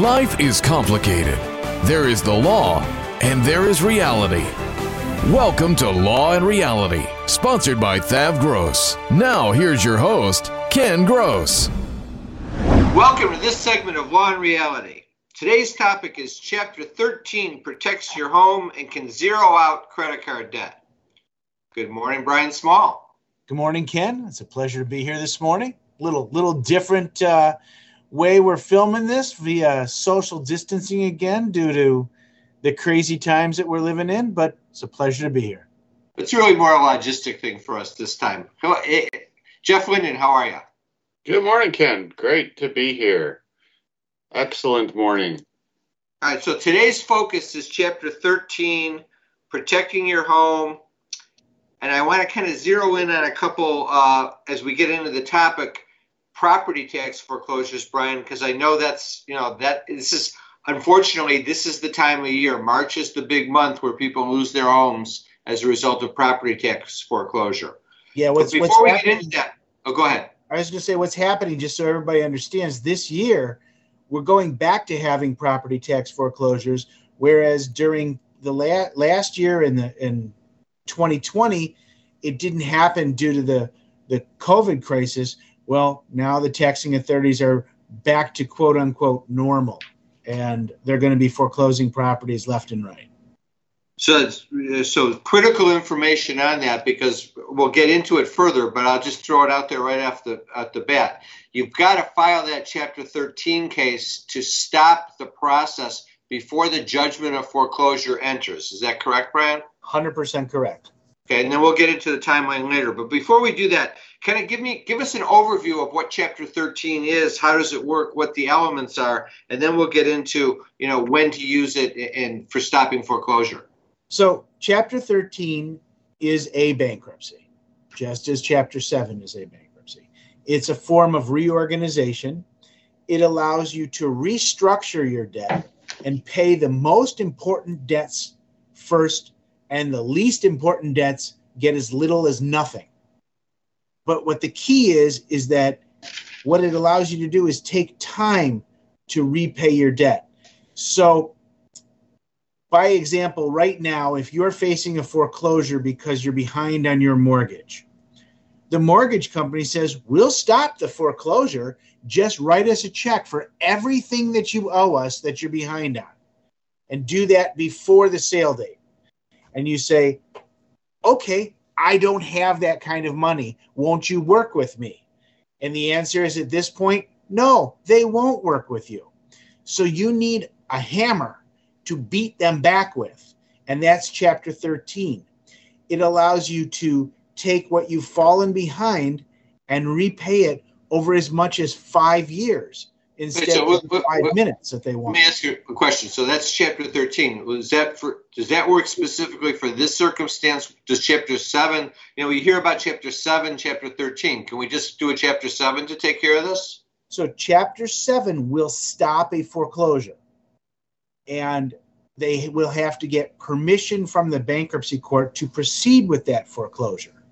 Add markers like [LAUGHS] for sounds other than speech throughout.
Life is complicated. There is the law, and there is reality. Welcome to Law and Reality, sponsored by Thav Gross. Now, here's your host, Ken Gross. Welcome to this segment of Law and Reality. Today's topic is Chapter 13 protects your home and can zero out credit card debt. Good morning, Brian Small. Good morning, Ken. It's a pleasure to be here this morning. Little little different uh, way we're filming this via social distancing again due to the crazy times that we're living in, but it's a pleasure to be here. It's really more a logistic thing for us this time. Eh, Jeff Linden, how are you? Good morning, Ken. Great to be here. Excellent morning. All right, so today's focus is chapter 13, protecting your home. And I want to kind of zero in on a couple uh, as we get into the topic property tax foreclosures, Brian, because I know that's you know that this is unfortunately this is the time of year. March is the big month where people lose their homes as a result of property tax foreclosure. Yeah, what's, before what's we happening, get into that, oh, go ahead. I was going to say what's happening, just so everybody understands. This year, we're going back to having property tax foreclosures, whereas during the la- last year in the in 2020, it didn't happen due to the the COVID crisis. Well, now the taxing authorities are back to quote unquote normal, and they're going to be foreclosing properties left and right. So, so critical information on that because we'll get into it further, but I'll just throw it out there right off the at the bat. You've got to file that Chapter 13 case to stop the process before the judgment of foreclosure enters. Is that correct, Brian? 100% correct. Okay, and then we'll get into the timeline later. But before we do that, kind of give me give us an overview of what Chapter 13 is, how does it work, what the elements are, and then we'll get into you know when to use it and for stopping foreclosure. So, Chapter 13 is a bankruptcy, just as Chapter 7 is a bankruptcy. It's a form of reorganization. It allows you to restructure your debt and pay the most important debts first and the least important debts get as little as nothing. But what the key is, is that what it allows you to do is take time to repay your debt. So, by example, right now, if you're facing a foreclosure because you're behind on your mortgage, the mortgage company says, We'll stop the foreclosure. Just write us a check for everything that you owe us that you're behind on. And do that before the sale date and you say, okay, I don't have that kind of money. Won't you work with me? And the answer is at this point, no, they won't work with you. So you need a hammer to beat them back with. And that's chapter 13. It allows you to take what you've fallen behind and repay it over as much as five years instead so what, what, of five what, minutes that they want. Let me ask you a question. So that's chapter 13. Was that for does that work specifically for this circumstance? Does chapter 7, you know, we hear about chapter 7, chapter 13. Can we just do a chapter 7 to take care of this? So chapter 7 will stop a foreclosure. And they will have to get permission from the bankruptcy court to proceed with that foreclosure.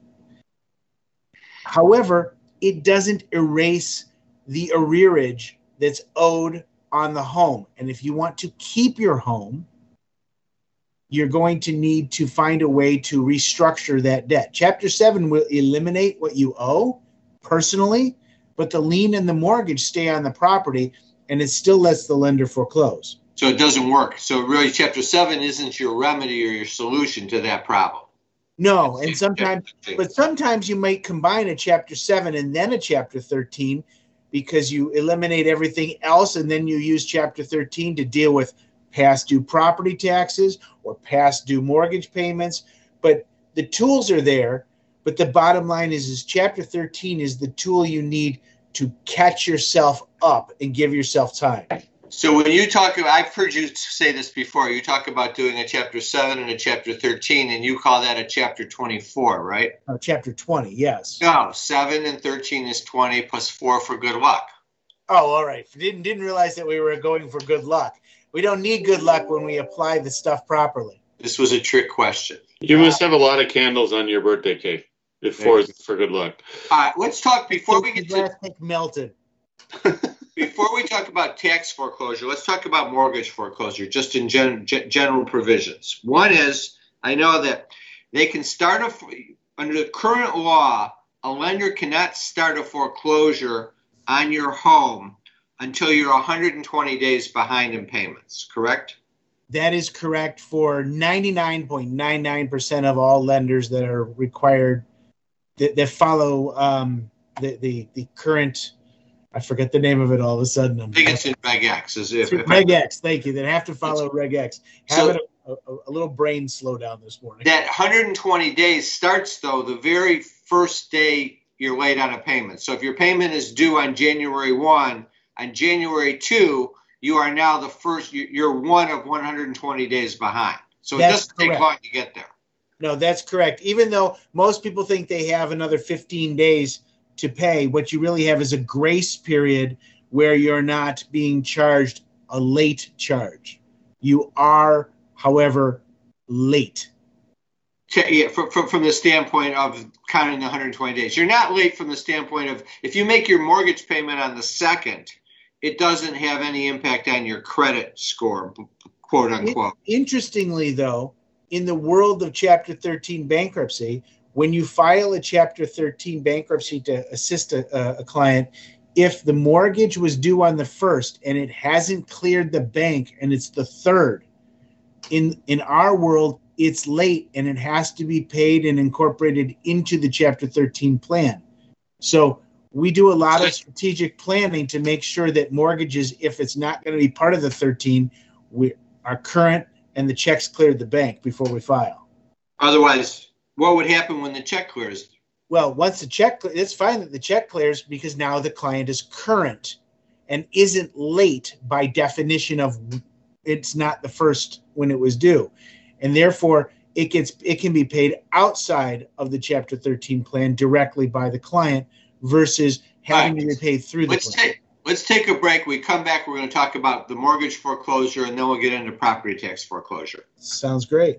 However, it doesn't erase the arrearage that's owed on the home. And if you want to keep your home, you're going to need to find a way to restructure that debt. Chapter 7 will eliminate what you owe personally, but the lien and the mortgage stay on the property and it still lets the lender foreclose. So it doesn't work. So really chapter 7 isn't your remedy or your solution to that problem. No, and sometimes but sometimes you might combine a chapter 7 and then a chapter 13 because you eliminate everything else and then you use chapter 13 to deal with past due property taxes or past due mortgage payments. But the tools are there but the bottom line is is chapter 13 is the tool you need to catch yourself up and give yourself time So when you talk, I've heard you say this before. You talk about doing a chapter seven and a chapter thirteen, and you call that a chapter twenty-four, right? Uh, chapter 20, yes. No, seven and thirteen is twenty plus four for good luck. Oh, all right. Didn't didn't realize that we were going for good luck. We don't need good luck when we apply the stuff properly. This was a trick question. You must have a lot of candles on your birthday cake. If four is for good luck. All right, let's talk before we get to melted. [LAUGHS] before we talk about tax foreclosure. Let's talk about mortgage foreclosure, just in gen, gen- general provisions. One is I know that they can start a under the current law, a lender cannot start a foreclosure on your home until you're 120 days behind in payments. Correct? That is correct for 99.99% of all lenders that are required that, that follow um, the, the the current. I forget the name of it all of a sudden. I'm I think it's in Reg X. As if, if I- Reg X. Thank you. Then have to follow Reg X. So- Having a, a, a little brain slowdown this morning. that 120 days starts though the very first day you're late on a payment. So if your payment is due on January 1, on January 2, you are now the first you- you're one of 120 days behind. So it doesn't take long to get there. No, that's correct. Even though most people think they have another 15 days to pay, what you really have is a grace period where you're not being charged a late charge. You are, however, late. Yeah, from, from, from the standpoint of counting the 120 days. You're not late from the standpoint of if you make your mortgage payment on the second, it doesn't have any impact on your credit score, quote unquote. Interestingly, though, in the world of Chapter 13 bankruptcy, when you file a Chapter 13 bankruptcy to assist a, a- client, if the mortgage was due on the first and it hasn't cleared the bank and it's the third, in in our world, it's late and it has to be paid and incorporated into the Chapter 13 plan. So we do a lot of strategic planning to make sure that mortgages, if it's not going to be part of the 13, we are current and the checks cleared the bank before we file. Otherwise, what would happen when the check clears? Well, once the check, it's fine that the check clears because now the client is current and isn't late by definition of it's not the first when it was due, and therefore it gets it can be paid outside of the Chapter 13 plan directly by the client versus having to be paid through the Let's plan. take let's take a break. We come back. We're going to talk about the mortgage foreclosure, and then we'll get into property tax foreclosure. Sounds great.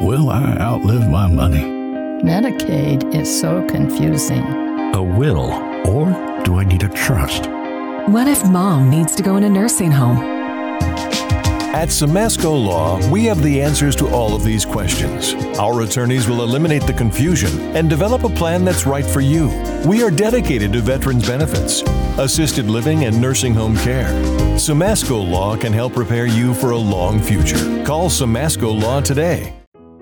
Will I outlive my money? Medicaid is so confusing. A will? Or do I need a trust? What if mom needs to go in a nursing home? At Simasko Law, we have the answers to all of these questions. Our attorneys will eliminate the confusion and develop a plan that's right for you. We are dedicated to veterans benefits, assisted living, and nursing home care. Simasko Law can help prepare you for a long future. Call Simasko Law today.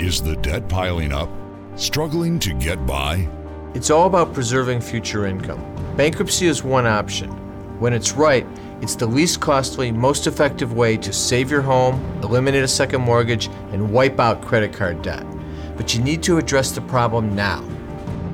Is the debt piling up? Struggling to get by? It's all about preserving future income. Bankruptcy is one option. When it's right, it's the least costly, most effective way to save your home, eliminate a second mortgage, and wipe out credit card debt. But you need to address the problem now.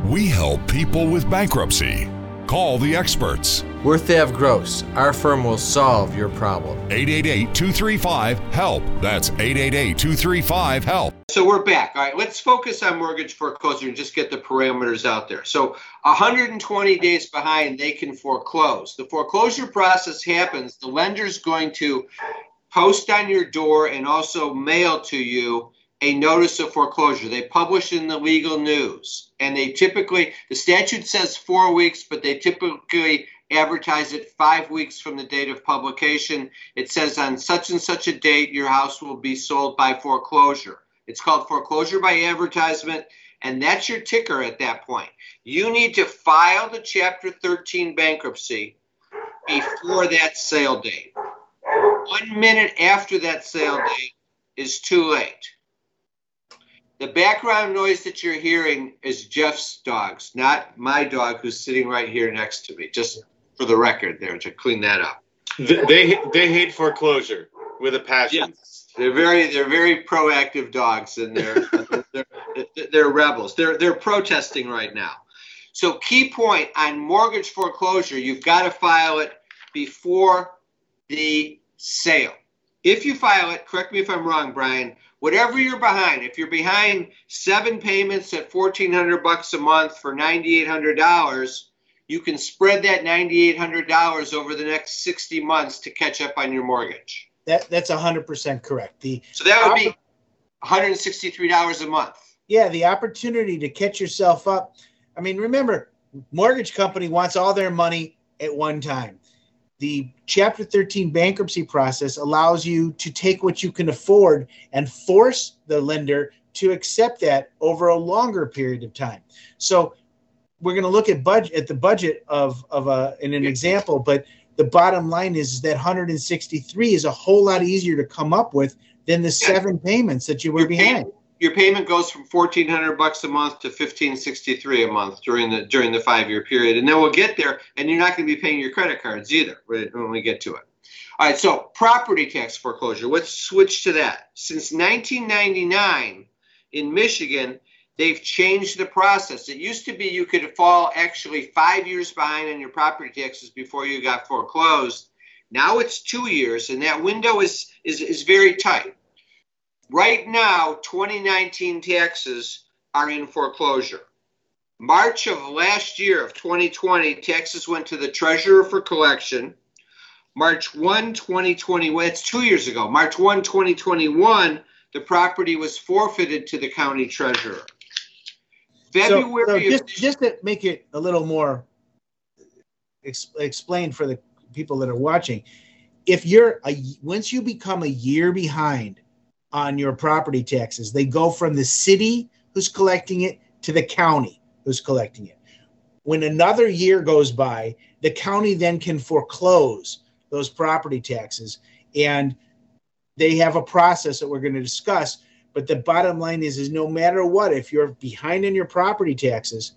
We help people with bankruptcy. Call the experts. We're Thav Gross. Our firm will solve your problem. 888 235 HELP. That's 888 235 HELP. So we're back. All right, let's focus on mortgage foreclosure and just get the parameters out there. So 120 days behind, they can foreclose. The foreclosure process happens. The lender's going to post on your door and also mail to you a notice of foreclosure. They publish in the legal news, and they typically, the statute says four weeks, but they typically advertise it five weeks from the date of publication. It says on such and such a date, your house will be sold by foreclosure. It's called foreclosure by advertisement, and that's your ticker at that point. You need to file the Chapter 13 bankruptcy before that sale date. One minute after that sale date is too late. The background noise that you're hearing is Jeff's dogs, not my dog who's sitting right here next to me. Just for the record, there to clean that up. They they hate foreclosure with a passion. Yes. They're very they're very proactive dogs, and they're [LAUGHS] they're, they're rebels. They're they're protesting right now. So key point on mortgage foreclosure, you've got to file it before the sale. If you file it, correct me if I'm wrong, Brian whatever you're behind, if you're behind seven payments at fourteen hundred bucks a month for ninety eight hundred dollars, you can spread that ninety eight hundred dollars over the next sixty months to catch up on your mortgage. That that's hundred percent correct. The so that would be one hundred and sixty three dollars a month. Yeah, the opportunity to catch yourself up. I mean, remember, mortgage company wants all their money at one time the Chapter 13 bankruptcy process allows you to take what you can afford and force the lender to accept that over a longer period of time. So we're going to look at budget at the budget of of a in an example, but the bottom line is, that 163 is a whole lot easier to come up with than the seven payments that you were behind. your payment goes from 1400 bucks a month to 1563 a month during the during the five year period and then we'll get there and you're not going to be paying your credit cards either when we get to it. All right so property tax foreclosure let's switch to that. Since 1999 in michigan they've changed the process it used to be you could fall actually five years behind on your property taxes before you got foreclosed now it's two years and that window is is, is very tight Right now, 2019 taxes are in foreclosure. March of last year of 2020, taxes went to the treasurer for collection. March 1, 2021, it's two years ago. March 1, 2021, the property was forfeited to the county treasurer. February. So, so just, just to make it a little more ex- explained for the people that are watching, if you're a, once you become a year behind on your property taxes. They go from the city who's collecting it to the county who's collecting it. When another year goes by, the county then can foreclose those property taxes. And they have a process that we're going to discuss. But the bottom line is, is no matter what, if you're behind in your property taxes,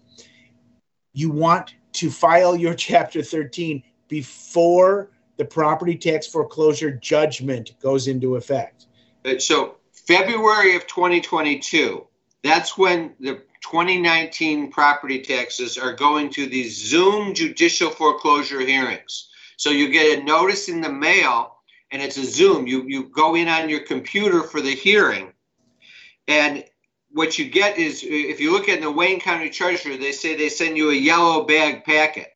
you want to file your [LAUGHS] Chapter 13 before the property tax foreclosure judgment goes into effect. Uh, so February of 2022, that's when the 2019 property taxes are going to these Zoom judicial foreclosure hearings. So you get a notice in the mail and it's a Zoom. You, you go in on your computer for the hearing. And what you get is if you look at the Wayne County Treasurer, they say they send you a yellow bag packet.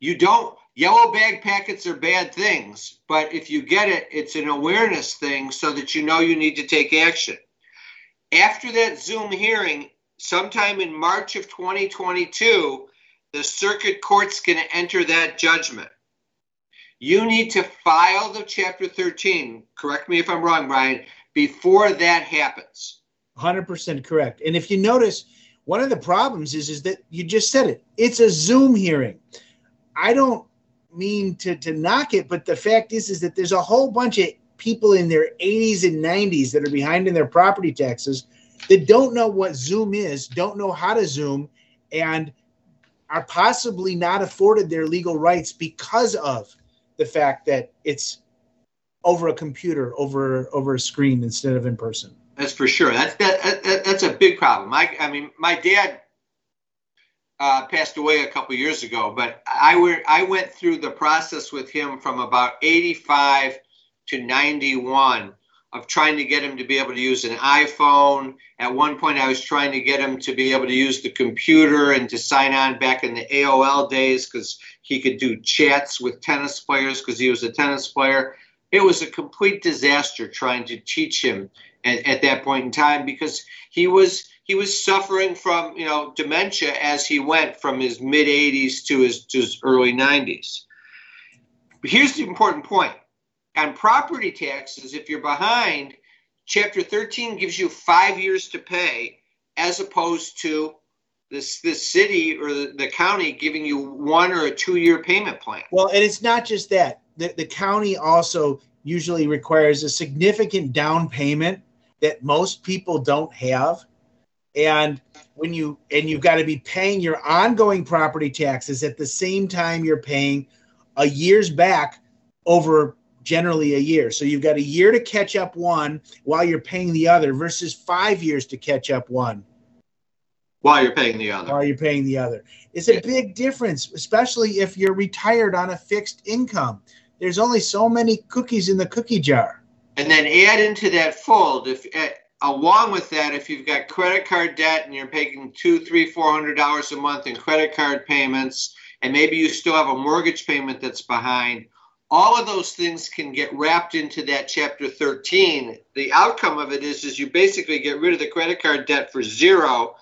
You don't yellow bag packets are bad things, but if you get it, it's an awareness thing so that you know you need to take action. After that Zoom hearing, sometime in March of 2022, the circuit court's going to enter that judgment. you need to file the Chapter 13. Correct me if I'm wrong, Brian. Before that happens. 100% correct. And if you notice, one of the problems is is that you just said it. It's a Zoom hearing. I don't mean to to knock it, but the fact is is that there's a whole bunch of people in their 80s and 90s that are behind in their property taxes that don't know what Zoom is, don't know how to Zoom, and are possibly not afforded their legal rights because of the fact that it's over a computer, over over a screen instead of in person. That's for sure. That's that, that that's a big problem. I I mean, my dad uh, passed away a couple years ago, but I were I went through the process with him from about 85 to 91 of trying to get him to be able to use an iPhone. At one point, I was trying to get him to be able to use the computer and to sign on back in the AOL days because he could do chats with tennis players because he was a tennis player. It was a complete disaster trying to teach him at, at that point in time because he was he was suffering from you know dementia as he went from his mid 80s to his to his early 90s. But here's the important point: on property taxes, if you're behind, Chapter 13 gives you five years to pay, as opposed to this this city or the, the county giving you one or a two year payment plan. Well, and it's not just that. The, the county also usually requires a significant down payment that most people don't have. And when you and you've got to be paying your ongoing property taxes at the same time you're paying a year's back over generally a year. So you've got a year to catch up one while you're paying the other versus five years to catch up one while you're paying the other. While you're paying the other. It's a big difference especially if you're retired on a fixed income. There's only so many cookies in the cookie jar. And then add into that fold if uh, along with that if you've got credit card debt and you're paying two three four hundred dollars a month in credit card payments and maybe you still have a mortgage payment that's behind all of those things can get wrapped into that chapter 13 the outcome of it is is you basically get rid of the credit card debt for zero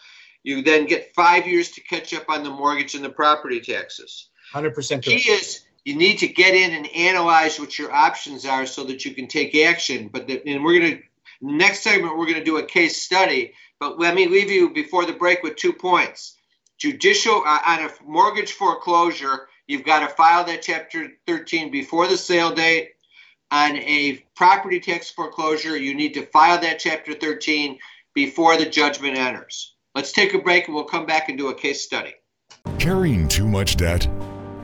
you then get five years to catch up on the mortgage and the property taxes 100% The key is you need to get in and analyze what your options are so that you can take action. But the, and we're going to next segment we're going to do a case study. But let me leave you before the break with two points. Judicial uh, on a mortgage foreclosure, you've got to file that chapter 13 before the sale date. On a property tax foreclosure, you need to file that chapter 13 before the judgment enters. Let's take a break and we'll come back and do a case study. Carrying too much debt?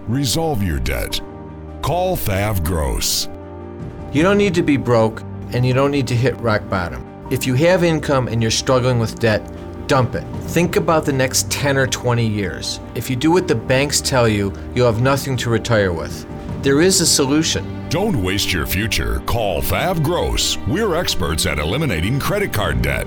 Resolve your debt. Call Thav Gross. You don't need to be broke and you don't need to hit rock bottom. If you have income and you're struggling with debt, dump it. Think about the next 10 or 20 years. If you do what the banks tell you, you'll have nothing to retire with. There is a solution. Don't waste your future. Call Thav Gross. We're experts at eliminating credit card debt.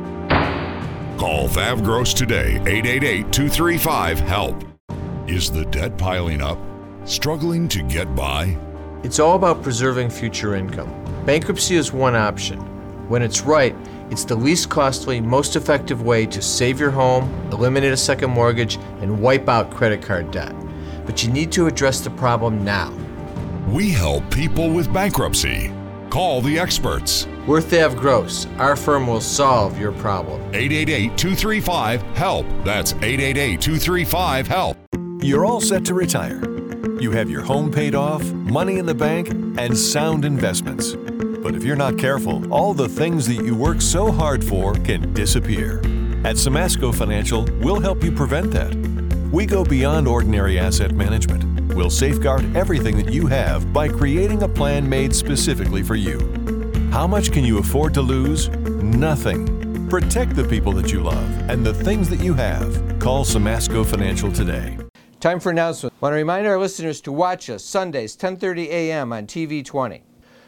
Call Thav Gross today, 888 235 HELP. Is the debt piling up? Struggling to get by? It's all about preserving future income. Bankruptcy is one option. When it's right, it's the least costly, most effective way to save your home, eliminate a second mortgage, and wipe out credit card debt. But you need to address the problem now. We help people with bankruptcy. Call the experts. We're Thav Gross. Our firm will solve your problem. 888 235 HELP. That's 888 235 HELP. You're all set to retire. You have your home paid off, money in the bank, and sound investments. But if you're not careful, all the things that you work so hard for can disappear. At Simasko Financial, we'll help you prevent that. We go beyond ordinary asset management. We'll safeguard everything that you have by creating a plan made specifically for you. How much can you afford to lose? Nothing. Protect the people that you love and the things that you have. Call Simasko Financial today. Time for announcement. I want to remind our listeners to watch us Sundays, 10:30 a.m. on TV 20.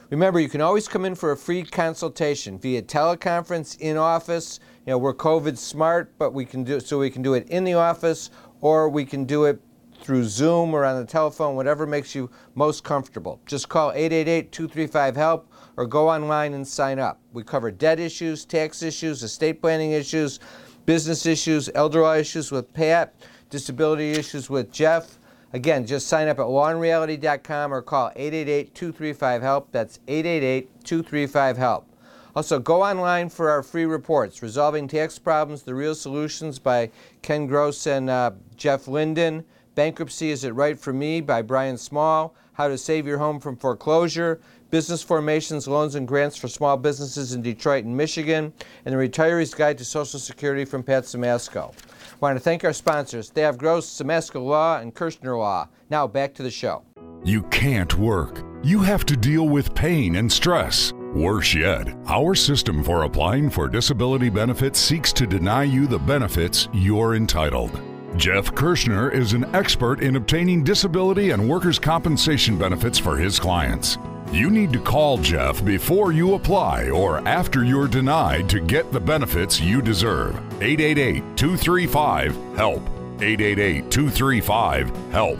Remember, you can always come in for a free consultation via teleconference in office. You know, we're COVID smart, but we can do so we can do it in the office or we can do it through Zoom or on the telephone, whatever makes you most comfortable. Just call 888-235-HELP or go online and sign up. We cover debt issues, tax issues, estate planning issues, business issues, elder law issues with Pat, disability issues with Jeff. Again, just sign up at lawandreality.com or call 888-235-HELP. That's 888-235-HELP. Also, go online for our free reports, Resolving Tax Problems, The Real Solutions by Ken Gross and uh, Jeff Linden, Bankruptcy, Is It Right for Me by Brian Small, How to Save Your Home from Foreclosure, Business Formations, Loans and Grants for Small Businesses in Detroit and Michigan, and The Retiree's Guide to Social Security from Pat Simasko. I want to thank our sponsors, Thav Gross, Simasko Law, and Kirschner Law. Now, back to the show. You can't work. You have to deal with pain and stress. Worse yet, our system for applying for disability benefits seeks to deny you the benefits you're entitled. Jeff Kirschner is an expert in obtaining disability and workers' compensation benefits for his clients. You need to call Jeff before you apply or after you're denied to get the benefits you deserve. 888 235 HELP. 888 235 HELP.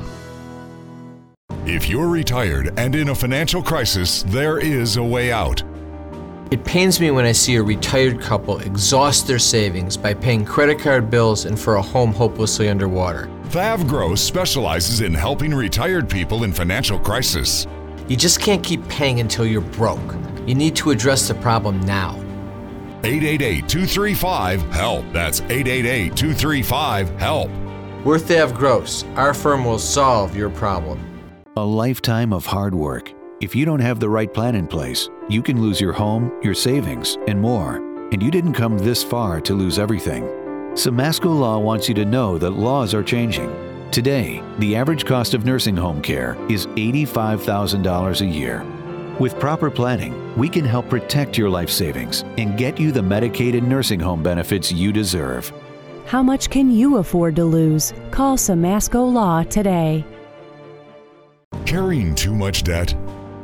If you're retired and in a financial crisis, there is a way out. It pains me when I see a retired couple exhaust their savings by paying credit card bills and for a home hopelessly underwater. Thav Gross specializes in helping retired people in financial crisis. You just can't keep paying until you're broke. You need to address the problem now. 888 235 HELP. That's 888 235 HELP. We're Thav Gross. Our firm will solve your problem. A lifetime of hard work. If you don't have the right plan in place, you can lose your home, your savings, and more. And you didn't come this far to lose everything. Simasko Law wants you to know that laws are changing. Today, the average cost of nursing home care is $85,000 a year. With proper planning, we can help protect your life savings and get you the Medicaid and nursing home benefits you deserve. How much can you afford to lose? Call Simasko Law today. Carrying too much debt?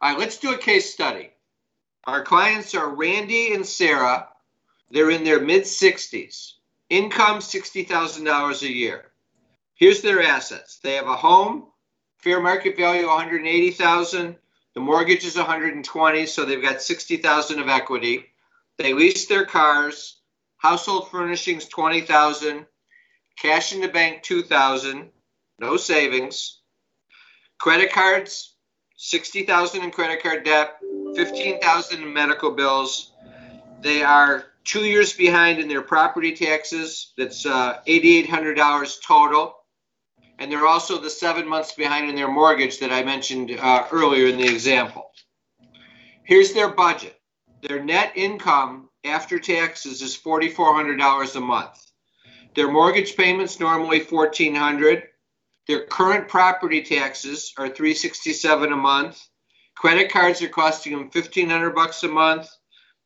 All right, let's do a case study. Our clients are Randy and Sarah. They're in their mid 60s. Income $60,000 a year. Here's their assets. They have a home, fair market value 180,000. The mortgage is 120, so they've got 60,000 of equity. They lease their cars, household furnishings 20,000, cash in the bank 2,000, no savings. Credit cards 60,000 in credit card debt, 15,000 in medical bills. They are 2 years behind in their property taxes. That's uh, $8800 total and they're also the seven months behind in their mortgage that I mentioned uh, earlier in the example. Here's their budget. Their net income after taxes is $4,400 a month. Their mortgage payments normally $1,400. Their current property taxes are 367 a month. Credit cards are costing them 1500 bucks a month.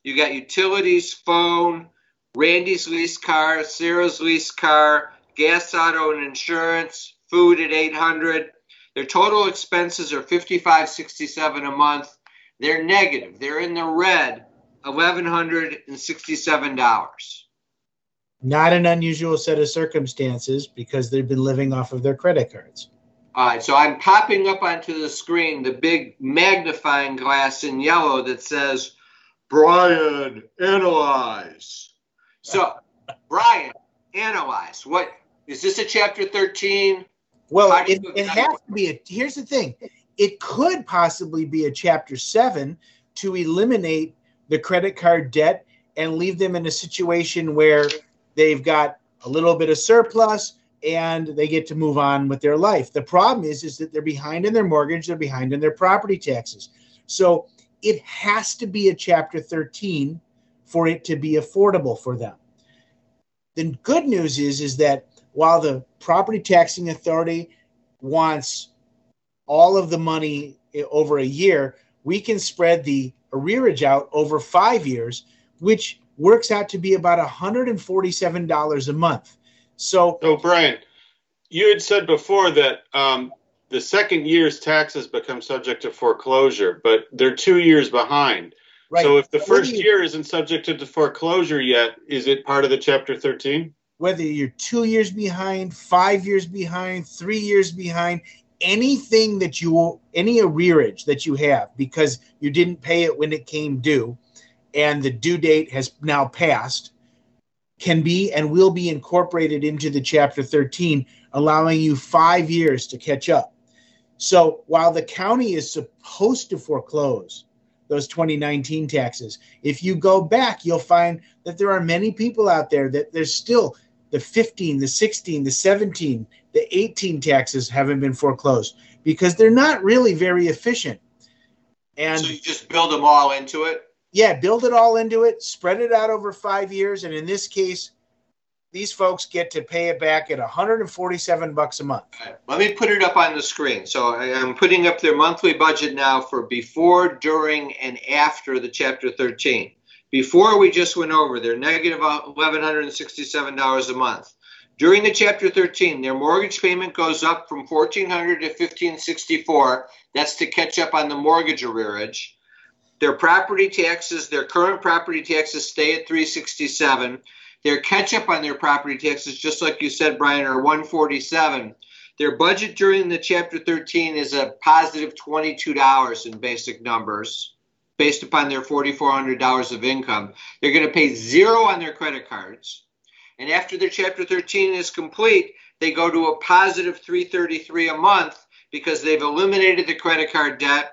You got utilities, phone, Randy's lease car, Sarah's lease car, gas, auto, and insurance, food at 800 their total expenses are 5567 a month they're negative they're in the red $1167 not an unusual set of circumstances because they've been living off of their credit cards. All right so i'm popping up onto the screen the big magnifying glass in yellow that says brian analyze. So [LAUGHS] brian analyze. What is this a chapter 13 well, it, it has to be. A, here's the thing: it could possibly be a chapter seven to eliminate the credit card debt and leave them in a situation where they've got a little bit of surplus, and they get to move on with their life. The problem is is that they're behind in their mortgage, they're behind in their property taxes. So it has to be a chapter 13 for it to be affordable for them. The good news is is that while the property taxing authority wants all of the money over a year, we can spread the arrearage out over 5 years, which works out to be about $147 a month. So, so Brian, you had said before that um, the second year's taxes become subject to foreclosure, but they're two years behind. Right. So if the first year isn't subject to foreclosure yet, is it part of the Chapter 13? Whether you're two years behind, five years behind, three years behind, anything that you, any arrearage that you have because you didn't pay it when it came due and the due date has now passed, can be and will be incorporated into the Chapter 13, allowing you five years to catch up. So while the county is supposed to foreclose, those 2019 taxes. If you go back, you'll find that there are many people out there that there's still the 15, the 16, the 17, the 18 taxes haven't been foreclosed because they're not really very efficient. And so you just build them all into it? Yeah, build it all into it, spread it out over five years. And in this case, these folks get to pay it back at 147 bucks a month. Right. Let me put it up on the screen. So I'm putting up their monthly budget now for before, during, and after the Chapter 13. Before we just went over, they're negative $1,167 a month. During the Chapter 13, their mortgage payment goes up from 1400 to 1564. That's to catch up on the mortgage arrearage. Their property taxes, their current property taxes stay at 367 their catch up on their property taxes, just like you said, Brian, are 147. Their budget during the Chapter 13 is a positive $22 in basic numbers based upon their $4,400 of income. They're going to pay zero on their credit cards. And after their Chapter 13 is complete, they go to a positive 333 a month because they've eliminated the credit card debt.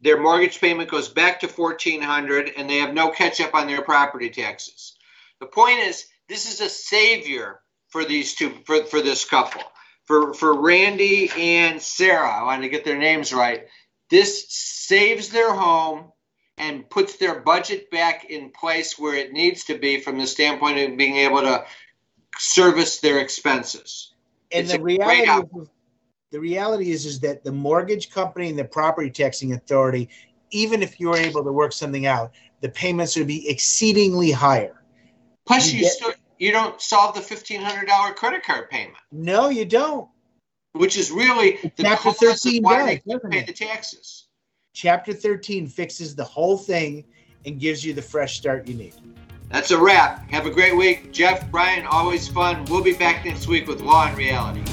Their mortgage payment goes back to 1400 and they have no catch up on their property taxes. The point is, this is a savior for these two, for, for this couple. For, for Randy and Sarah, I want to get their names right. This saves their home and puts their budget back in place where it needs to be from the standpoint of being able to service their expenses. And it's the reality is, the reality is is that the mortgage company and the property taxing authority, even if you're able to work something out, the payments would be exceedingly higher. Plus, you, you, still, you don't solve the fifteen hundred dollar credit card payment. No, you don't. Which is really the Chapter thirteen why does, pay the taxes. Chapter thirteen fixes the whole thing and gives you the fresh start you need. That's a wrap. Have a great week, Jeff. Brian, always fun. We'll be back next week with Law and Reality.